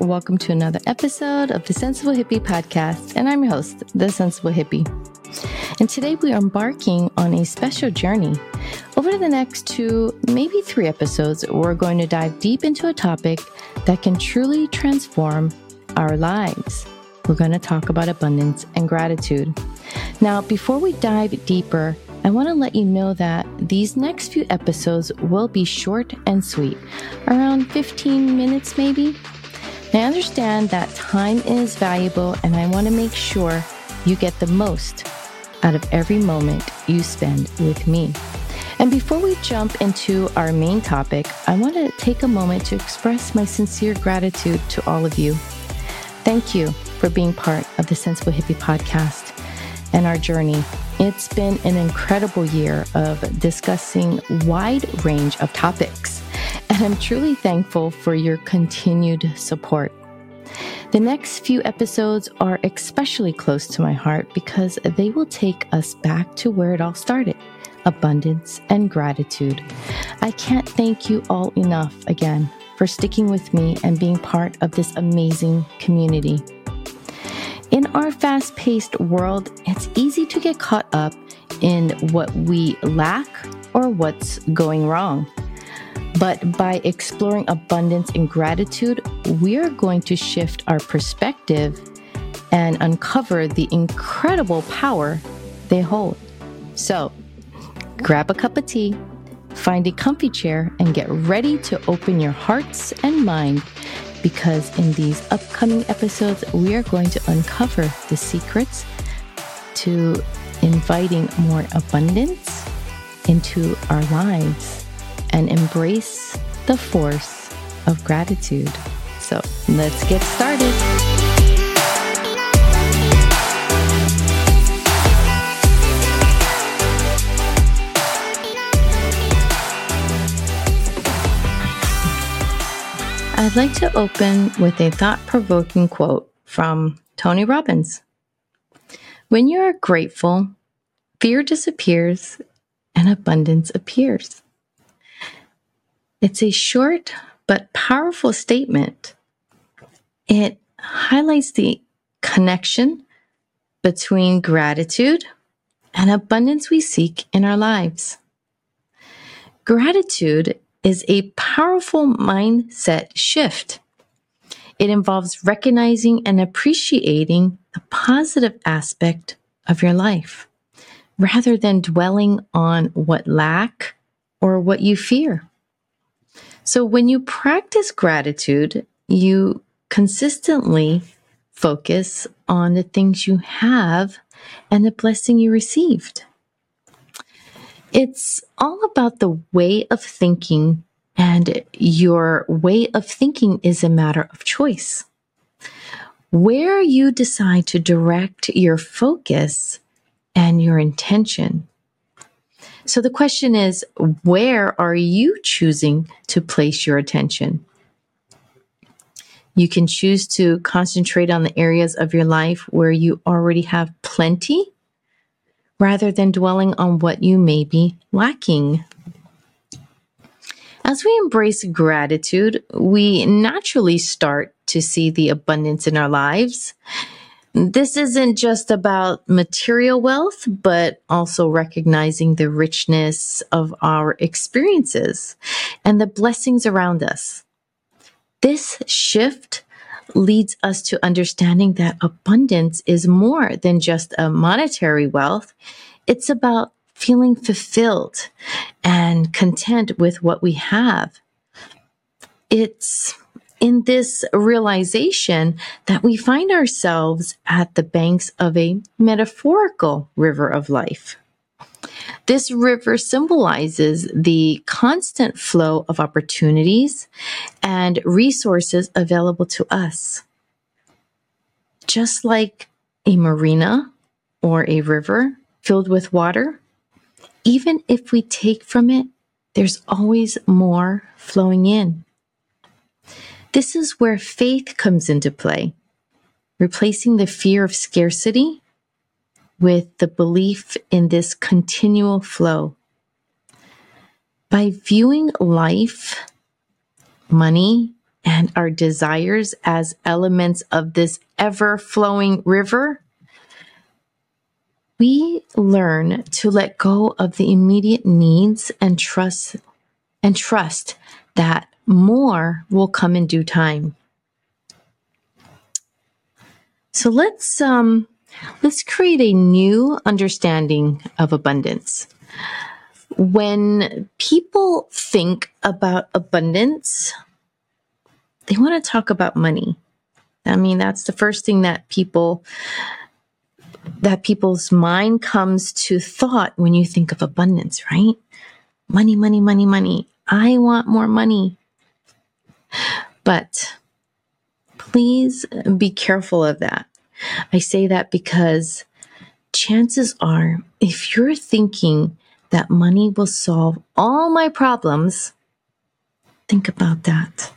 Welcome to another episode of the Sensible Hippie podcast. And I'm your host, the Sensible Hippie. And today we are embarking on a special journey. Over the next two, maybe three episodes, we're going to dive deep into a topic that can truly transform our lives. We're going to talk about abundance and gratitude. Now, before we dive deeper, I want to let you know that these next few episodes will be short and sweet, around 15 minutes maybe. I understand that time is valuable and I want to make sure you get the most out of every moment you spend with me. And before we jump into our main topic, I want to take a moment to express my sincere gratitude to all of you. Thank you for being part of the Sensible Hippie podcast and our journey. It's been an incredible year of discussing wide range of topics, and I'm truly thankful for your continued support. The next few episodes are especially close to my heart because they will take us back to where it all started abundance and gratitude. I can't thank you all enough again for sticking with me and being part of this amazing community. In our fast paced world, it's easy to get caught up in what we lack or what's going wrong. But by exploring abundance and gratitude, we are going to shift our perspective and uncover the incredible power they hold. So, grab a cup of tea, find a comfy chair, and get ready to open your hearts and mind because in these upcoming episodes, we are going to uncover the secrets to inviting more abundance into our lives and embrace the force of gratitude. So let's get started. I'd like to open with a thought provoking quote from Tony Robbins. When you are grateful, fear disappears and abundance appears. It's a short but powerful statement. It highlights the connection between gratitude and abundance we seek in our lives. Gratitude is a powerful mindset shift. It involves recognizing and appreciating the positive aspect of your life rather than dwelling on what lack or what you fear. So when you practice gratitude, you consistently focus on the things you have and the blessing you received. It's all about the way of thinking, and your way of thinking is a matter of choice. Where you decide to direct your focus and your intention. So the question is, where are you choosing to place your attention? You can choose to concentrate on the areas of your life where you already have plenty rather than dwelling on what you may be lacking. As we embrace gratitude, we naturally start to see the abundance in our lives. This isn't just about material wealth, but also recognizing the richness of our experiences and the blessings around us. This shift leads us to understanding that abundance is more than just a monetary wealth. It's about feeling fulfilled and content with what we have. It's in this realization that we find ourselves at the banks of a metaphorical river of life. This river symbolizes the constant flow of opportunities and resources available to us. Just like a marina or a river filled with water, even if we take from it, there's always more flowing in. This is where faith comes into play, replacing the fear of scarcity with the belief in this continual flow. By viewing life, money, and our desires as elements of this ever flowing river, we learn to let go of the immediate needs and trust and trust that more will come in due time. So let's um let's create a new understanding of abundance. When people think about abundance, they want to talk about money. I mean, that's the first thing that people that people's mind comes to thought when you think of abundance, right? Money, money, money, money. I want more money. But please be careful of that. I say that because chances are, if you're thinking that money will solve all my problems, think about that.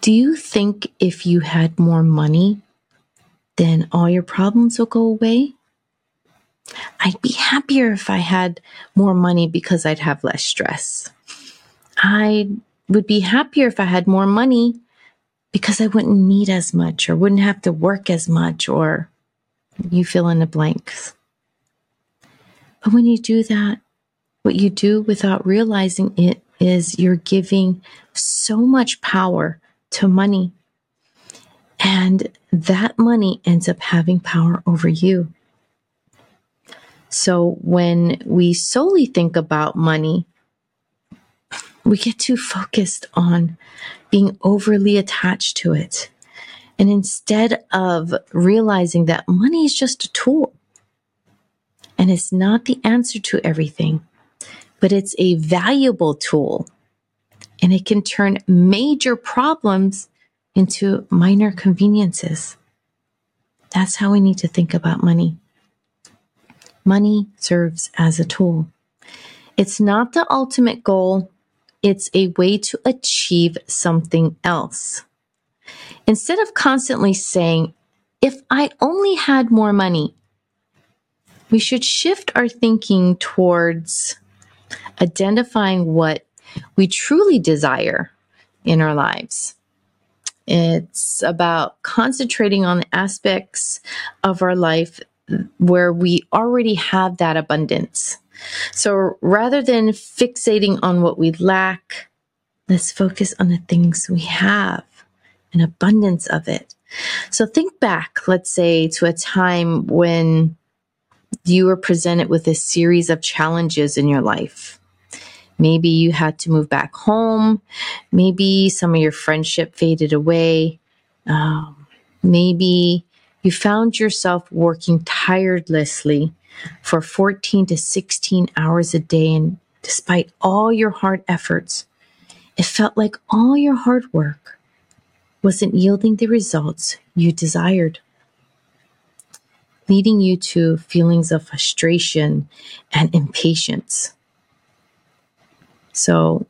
Do you think if you had more money, then all your problems will go away? I'd be happier if I had more money because I'd have less stress. I would be happier if I had more money because I wouldn't need as much or wouldn't have to work as much or you fill in the blanks. But when you do that, what you do without realizing it is you're giving so much power to money. And that money ends up having power over you. So when we solely think about money, we get too focused on being overly attached to it. And instead of realizing that money is just a tool and it's not the answer to everything, but it's a valuable tool and it can turn major problems into minor conveniences. That's how we need to think about money. Money serves as a tool. It's not the ultimate goal. It's a way to achieve something else. Instead of constantly saying, if I only had more money, we should shift our thinking towards identifying what we truly desire in our lives. It's about concentrating on the aspects of our life where we already have that abundance. So rather than fixating on what we lack, let's focus on the things we have, an abundance of it. So think back, let's say, to a time when you were presented with a series of challenges in your life. Maybe you had to move back home. Maybe some of your friendship faded away. Um, maybe you found yourself working tirelessly for 14 to 16 hours a day. And despite all your hard efforts, it felt like all your hard work wasn't yielding the results you desired, leading you to feelings of frustration and impatience. So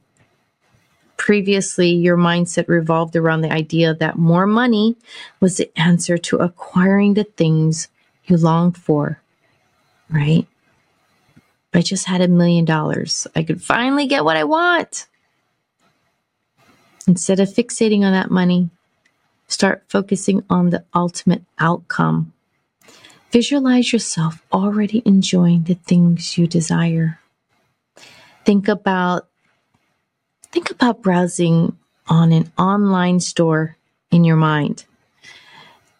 previously, your mindset revolved around the idea that more money was the answer to acquiring the things you longed for, right? I just had a million dollars, I could finally get what I want. Instead of fixating on that money, start focusing on the ultimate outcome. Visualize yourself already enjoying the things you desire. Think about think about browsing on an online store in your mind.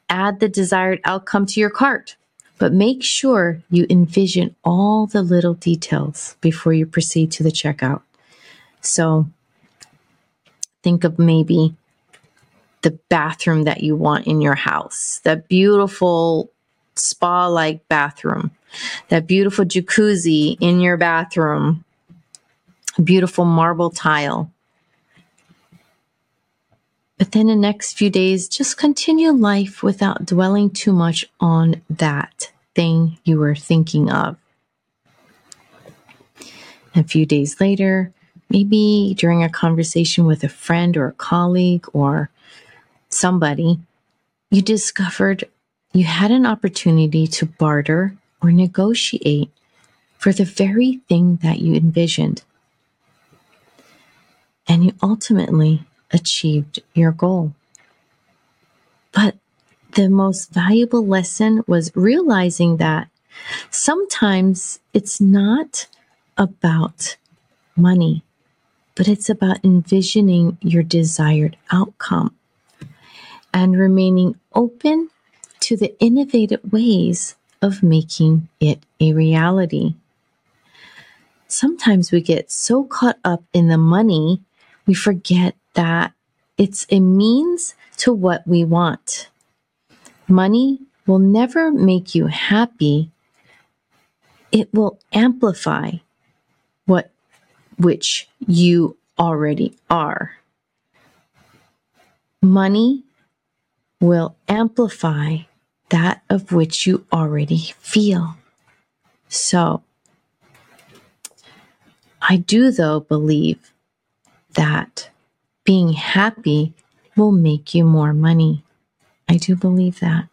Add the desired outcome to your cart, but make sure you envision all the little details before you proceed to the checkout. So think of maybe the bathroom that you want in your house, that beautiful spa like bathroom, that beautiful jacuzzi in your bathroom beautiful marble tile. But then the next few days, just continue life without dwelling too much on that thing you were thinking of. A few days later, maybe during a conversation with a friend or a colleague or somebody, you discovered you had an opportunity to barter or negotiate for the very thing that you envisioned. And you ultimately achieved your goal. But the most valuable lesson was realizing that sometimes it's not about money, but it's about envisioning your desired outcome and remaining open to the innovative ways of making it a reality. Sometimes we get so caught up in the money, we forget that it's a means to what we want. Money will never make you happy. It will amplify what which you already are. Money will amplify that of which you already feel. So, I do, though, believe that being happy will make you more money. I do believe that.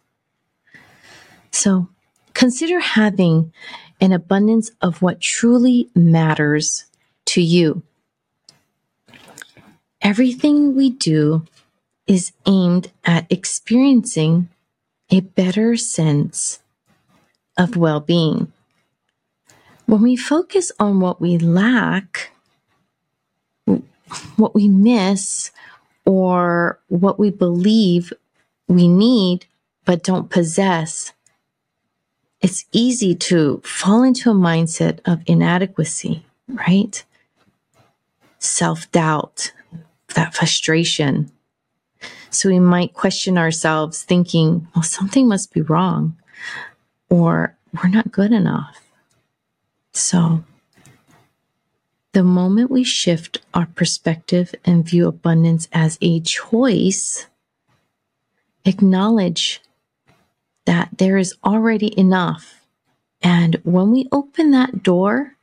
So, consider having an abundance of what truly matters to you. Everything we do is aimed at experiencing a better sense of well being. When we focus on what we lack, what we miss, or what we believe we need but don't possess, it's easy to fall into a mindset of inadequacy, right? Self doubt, that frustration, so we might question ourselves thinking, well, something must be wrong or we're not good enough. So the moment we shift our perspective and view abundance as a choice, acknowledge that there is already enough. And when we open that door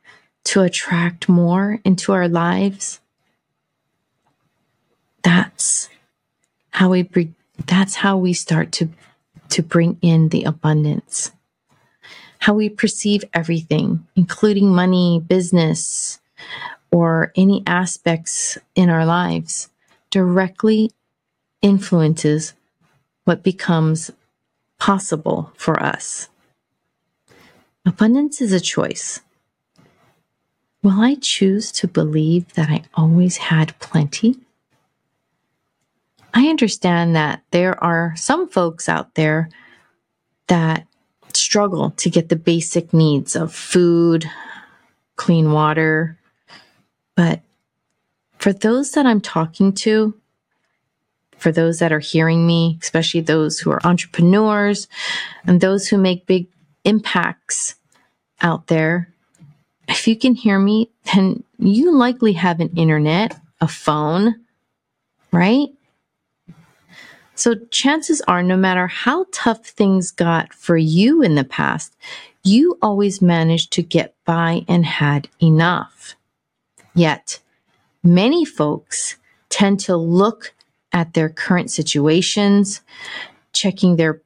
to attract more into our lives, that's how we bring, that's how we start to to bring in the abundance. How we perceive everything, including money, business, or any aspects in our lives, directly influences what becomes possible for us. Abundance is a choice. Will I choose to believe that I always had plenty? I understand that there are some folks out there that struggle to get the basic needs of food, clean water. But for those that I'm talking to, for those that are hearing me, especially those who are entrepreneurs and those who make big impacts out there, if you can hear me, then you likely have an internet, a phone, right? So chances are, no matter how tough things got for you in the past, you always managed to get by and had enough. Yet, many folks tend to look at their current situations, checking their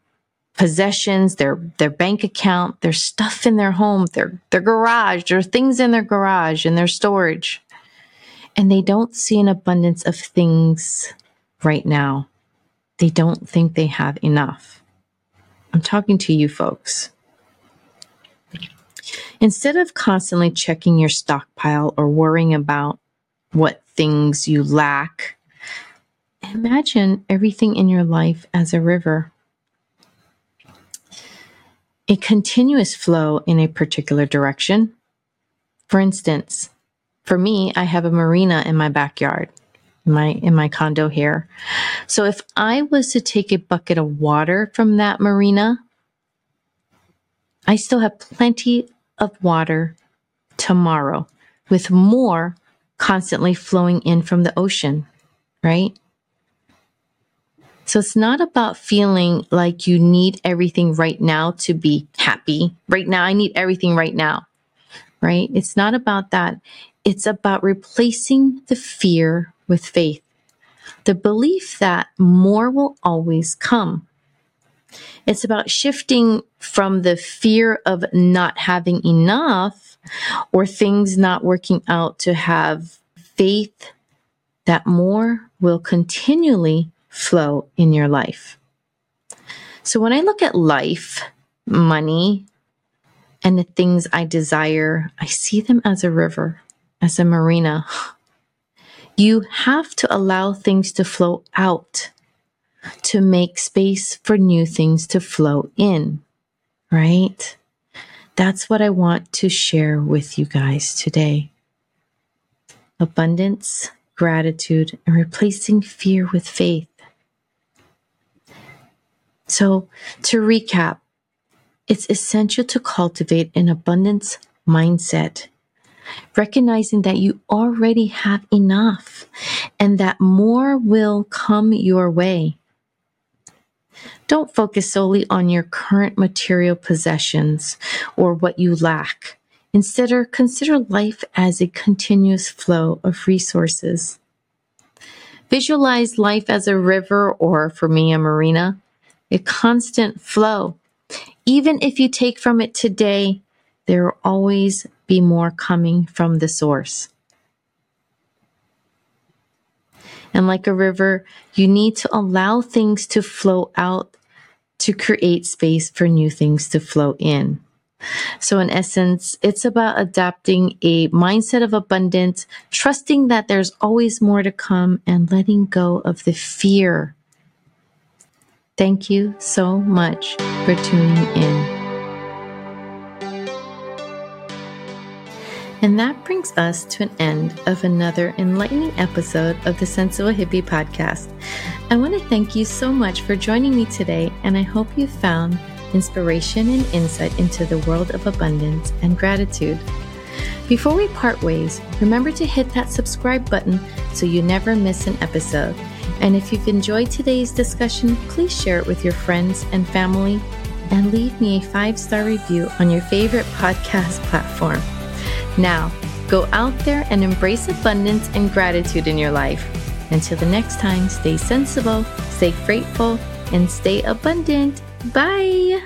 possessions, their their bank account, their stuff in their home, their their garage, their things in their garage and their storage. And they don't see an abundance of things right now they don't think they have enough. I'm talking to you folks. Instead of constantly checking your stockpile or worrying about what things you lack, imagine everything in your life as a river. A continuous flow in a particular direction. For instance, for me, I have a marina in my backyard in my in my condo here. So if I was to take a bucket of water from that marina, I still have plenty of water tomorrow with more constantly flowing in from the ocean, right? So it's not about feeling like you need everything right now to be happy. Right now, I need everything right now, right? It's not about that. It's about replacing the fear with faith. The belief that more will always come. It's about shifting from the fear of not having enough or things not working out to have faith that more will continually flow in your life. So when I look at life, money, and the things I desire, I see them as a river, as a marina. You have to allow things to flow out to make space for new things to flow in, right? That's what I want to share with you guys today. Abundance, gratitude, and replacing fear with faith. So, to recap, it's essential to cultivate an abundance mindset, recognizing that you already have enough and that more will come your way. Don't focus solely on your current material possessions or what you lack. Instead, consider life as a continuous flow of resources. Visualize life as a river or, for me, a marina, a constant flow. Even if you take from it today, there will always be more coming from the source. And like a river, you need to allow things to flow out to create space for new things to flow in. So, in essence, it's about adopting a mindset of abundance, trusting that there's always more to come, and letting go of the fear. Thank you so much for tuning in. And that brings us to an end of another enlightening episode of the Sensible Hippie podcast. I want to thank you so much for joining me today, and I hope you found inspiration and insight into the world of abundance and gratitude. Before we part ways, remember to hit that subscribe button so you never miss an episode. And if you've enjoyed today's discussion, please share it with your friends and family and leave me a five star review on your favorite podcast platform. Now, go out there and embrace abundance and gratitude in your life. Until the next time, stay sensible, stay grateful, and stay abundant. Bye.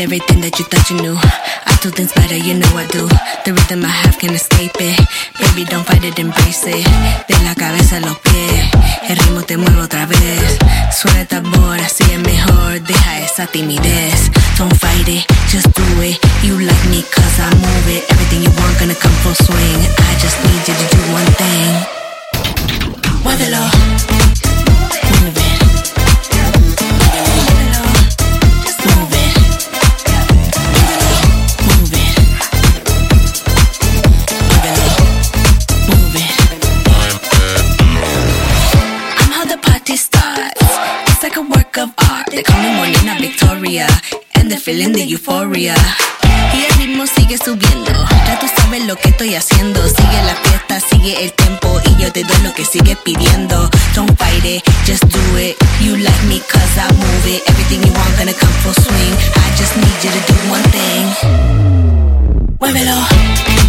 Everything that you thought you knew. I do things better, you know I do. The rhythm I have can escape it. Baby, don't fight it, embrace it. De la cabeza a los pies, el ritmo te mueve otra vez. Suelta por así es mejor. Deja esa timidez. Don't fight it, just do it. You like me cause I move it. Everything you want gonna come full swing. I just need you to do one thing. Muévelo. Feeling de euphoria. Y el ritmo sigue subiendo. Ya tú sabes lo que estoy haciendo. Sigue la fiesta, sigue el tempo. Y yo te doy lo que sigues pidiendo. Don't fight it, just do it. You like me cause I move it. Everything you want gonna come full swing. I just need you to do one thing. Muévelo.